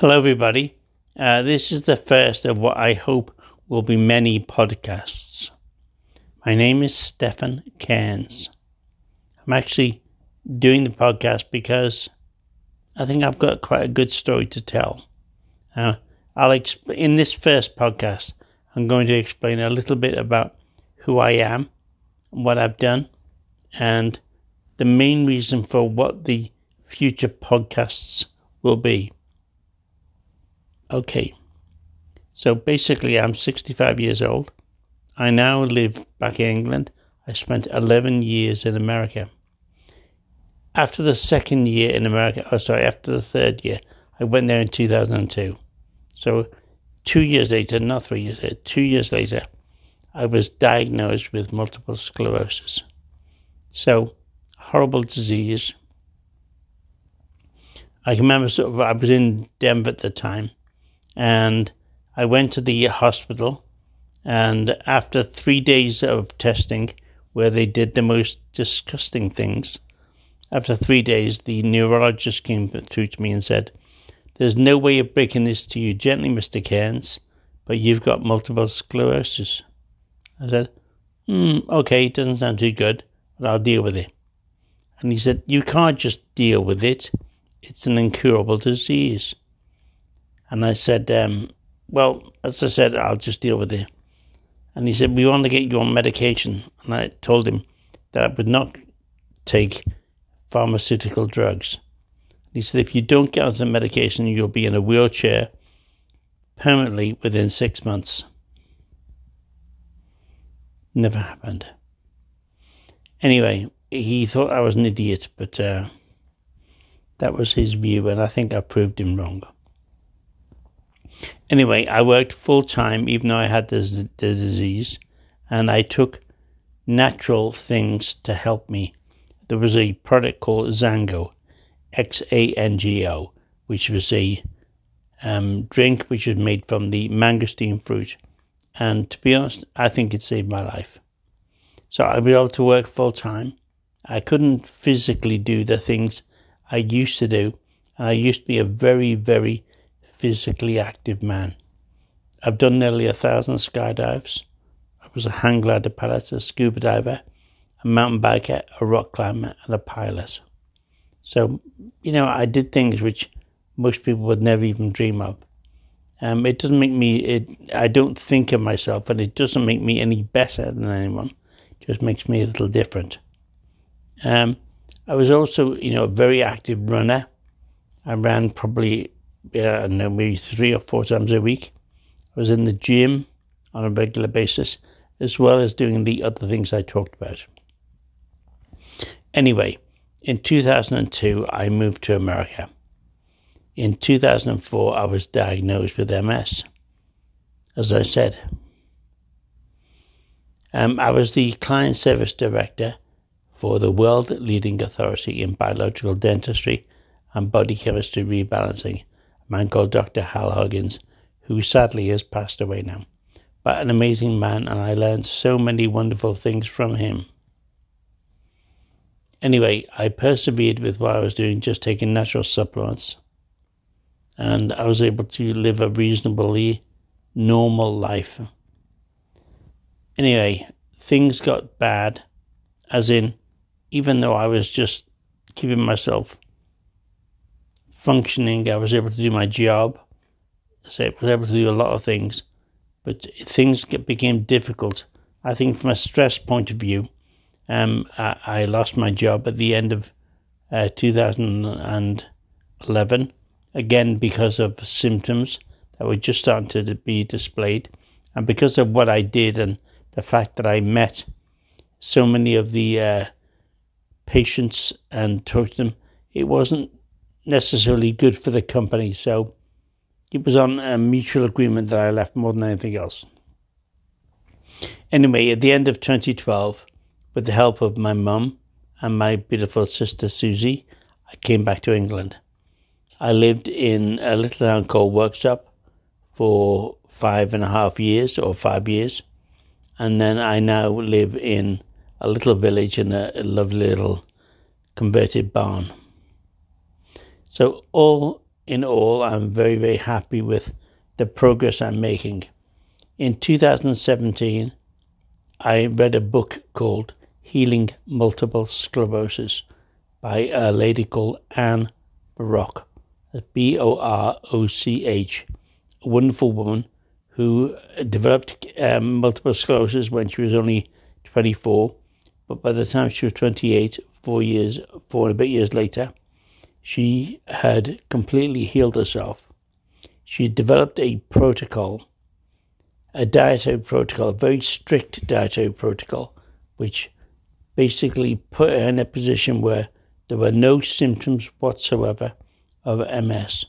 Hello, everybody. Uh, this is the first of what I hope will be many podcasts. My name is Stefan Cairns. I'm actually doing the podcast because I think I've got quite a good story to tell. Uh, I'll exp- in this first podcast, I'm going to explain a little bit about who I am, what I've done, and the main reason for what the future podcasts will be. Okay, so basically, I'm 65 years old. I now live back in England. I spent 11 years in America. After the second year in America, oh, sorry, after the third year, I went there in 2002. So, two years later, not three years later, two years later, I was diagnosed with multiple sclerosis. So, horrible disease. I can remember sort of, I was in Denver at the time and I went to the hospital. And after three days of testing, where they did the most disgusting things, after three days, the neurologist came through to me and said, There's no way of breaking this to you gently, Mr. Cairns, but you've got multiple sclerosis. I said, Hmm, okay, it doesn't sound too good, but I'll deal with it. And he said, You can't just deal with it, it's an incurable disease. And I said, um, Well, as I said, I'll just deal with it. And he said, We want to get you on medication. And I told him that I would not take pharmaceutical drugs. He said, If you don't get onto medication, you'll be in a wheelchair permanently within six months. Never happened. Anyway, he thought I was an idiot, but uh, that was his view, and I think I proved him wrong. Anyway, I worked full time even though I had the disease, and I took natural things to help me. There was a product called Xango, X A N G O, which was a um, drink which was made from the mangosteen fruit. And to be honest, I think it saved my life. So I was able to work full time. I couldn't physically do the things I used to do. I used to be a very, very physically active man. I've done nearly a thousand skydives. I was a hang glider pilot, a scuba diver, a mountain biker, a rock climber, and a pilot. So, you know, I did things which most people would never even dream of. Um, it doesn't make me, it, I don't think of myself, and it doesn't make me any better than anyone. It just makes me a little different. Um, I was also, you know, a very active runner. I ran probably yeah, I know, maybe three or four times a week. I was in the gym on a regular basis, as well as doing the other things I talked about. Anyway, in 2002, I moved to America. In 2004, I was diagnosed with MS. As I said, um, I was the client service director for the world leading authority in biological dentistry and body chemistry rebalancing man called Dr. Hal Huggins, who sadly has passed away now. But an amazing man, and I learned so many wonderful things from him. Anyway, I persevered with what I was doing, just taking natural supplements, and I was able to live a reasonably normal life. Anyway, things got bad, as in, even though I was just keeping myself functioning. I was able to do my job. So I was able to do a lot of things, but things became difficult. I think from a stress point of view, um, I, I lost my job at the end of uh, 2011, again because of symptoms that were just starting to be displayed, and because of what I did and the fact that I met so many of the uh, patients and talked to them, it wasn't necessarily good for the company. So it was on a mutual agreement that I left more than anything else. Anyway, at the end of 2012, with the help of my mum and my beautiful sister Susie, I came back to England. I lived in a little town called Worksop for five and a half years or five years. And then I now live in a little village in a, a lovely little converted barn. So, all in all, I'm very, very happy with the progress I'm making. In 2017, I read a book called Healing Multiple Sclerosis by a lady called Ann Boroch. B O R O C H. A wonderful woman who developed um, multiple sclerosis when she was only 24. But by the time she was 28, four years, four and a bit years later, she had completely healed herself. She developed a protocol, a dietary protocol, a very strict dietary protocol, which basically put her in a position where there were no symptoms whatsoever of MS.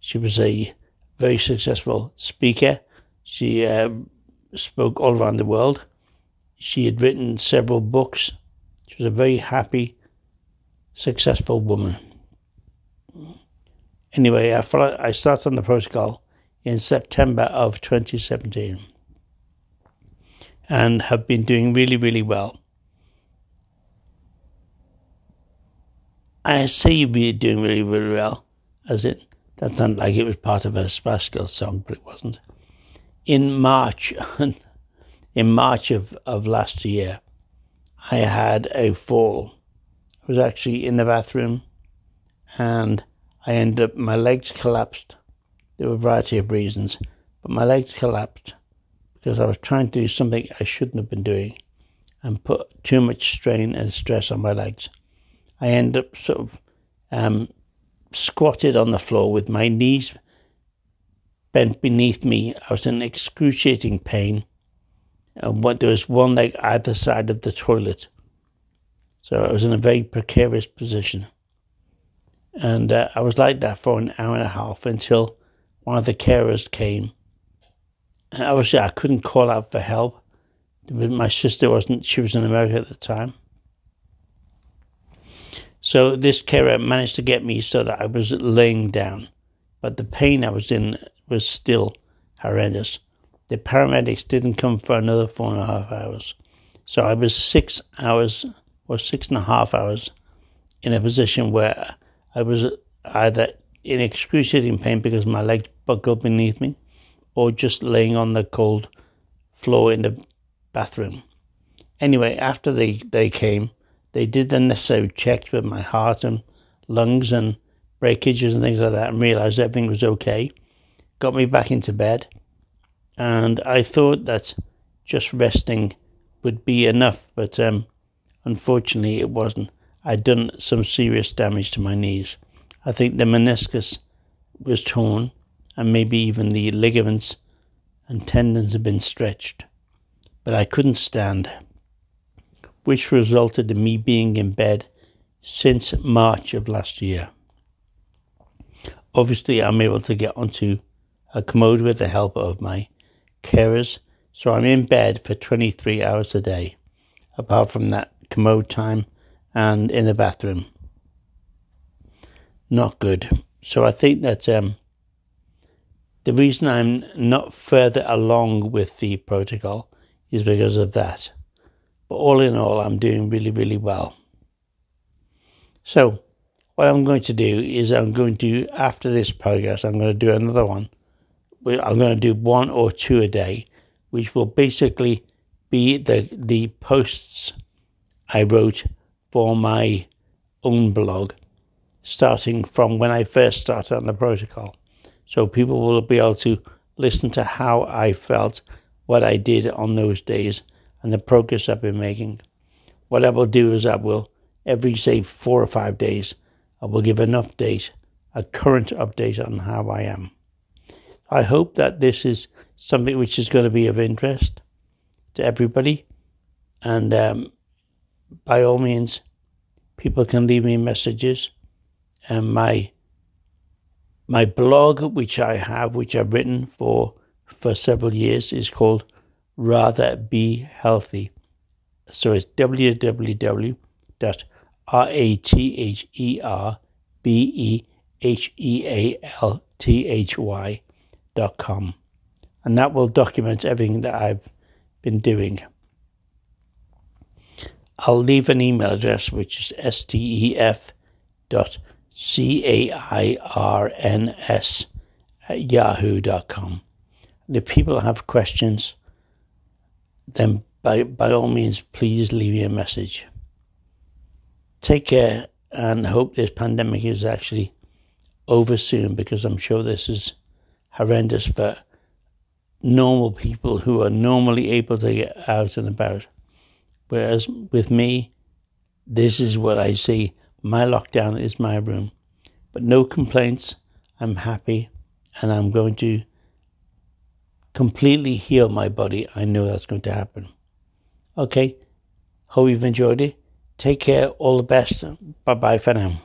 She was a very successful speaker. She uh, spoke all around the world. She had written several books. She was a very happy, successful woman. Anyway, I, I started on the protocol in September of 2017 and have been doing really, really well. I say we're doing really, really well, as it that sounded like it was part of a Spice song, but it wasn't. In March, in March of, of last year, I had a fall. I was actually in the bathroom, and I ended up my legs collapsed. There were a variety of reasons, but my legs collapsed because I was trying to do something I shouldn't have been doing, and put too much strain and stress on my legs. I end up sort of um, squatted on the floor with my knees bent beneath me. I was in excruciating pain. And what, there was one leg either side of the toilet. So I was in a very precarious position. And uh, I was like that for an hour and a half until one of the carers came. And obviously, I couldn't call out for help. My sister wasn't, she was in America at the time. So this carer managed to get me so that I was laying down, but the pain I was in was still horrendous. The paramedics didn't come for another four and a half hours. So I was six hours or six and a half hours in a position where I was either in excruciating pain because my legs buckled beneath me or just laying on the cold floor in the bathroom. Anyway, after they, they came, they did the necessary checks with my heart and lungs and breakages and things like that and realized everything was okay. Got me back into bed. And I thought that just resting would be enough, but um, unfortunately it wasn't. I'd done some serious damage to my knees. I think the meniscus was torn, and maybe even the ligaments and tendons had been stretched. But I couldn't stand which resulted in me being in bed since March of last year. Obviously, I'm able to get onto a commode with the help of my carers, so I'm in bed for 23 hours a day, apart from that commode time and in the bathroom. Not good. So I think that um, the reason I'm not further along with the protocol is because of that. But all in all, I'm doing really, really well. So, what I'm going to do is I'm going to, after this podcast, I'm going to do another one. I'm going to do one or two a day, which will basically be the the posts I wrote for my own blog, starting from when I first started on the protocol. So people will be able to listen to how I felt, what I did on those days, and the progress I've been making. What I will do is I will, every say four or five days, I will give an update, a current update on how I am. I hope that this is something which is going to be of interest to everybody. And um, by all means, people can leave me messages. And my my blog, which I have, which I've written for for several years, is called rather be healthy. So it's www.ratherbehealthy.com. And that will document everything that I've been doing. I'll leave an email address which is stef.cf C A I R N S at yahoo.com. And if people have questions, then by, by all means, please leave me a message. Take care and hope this pandemic is actually over soon because I'm sure this is horrendous for normal people who are normally able to get out and about. Whereas with me, this is what I see. My lockdown is my room. But no complaints. I'm happy and I'm going to completely heal my body. I know that's going to happen. Okay. Hope you've enjoyed it. Take care. All the best. Bye bye for now.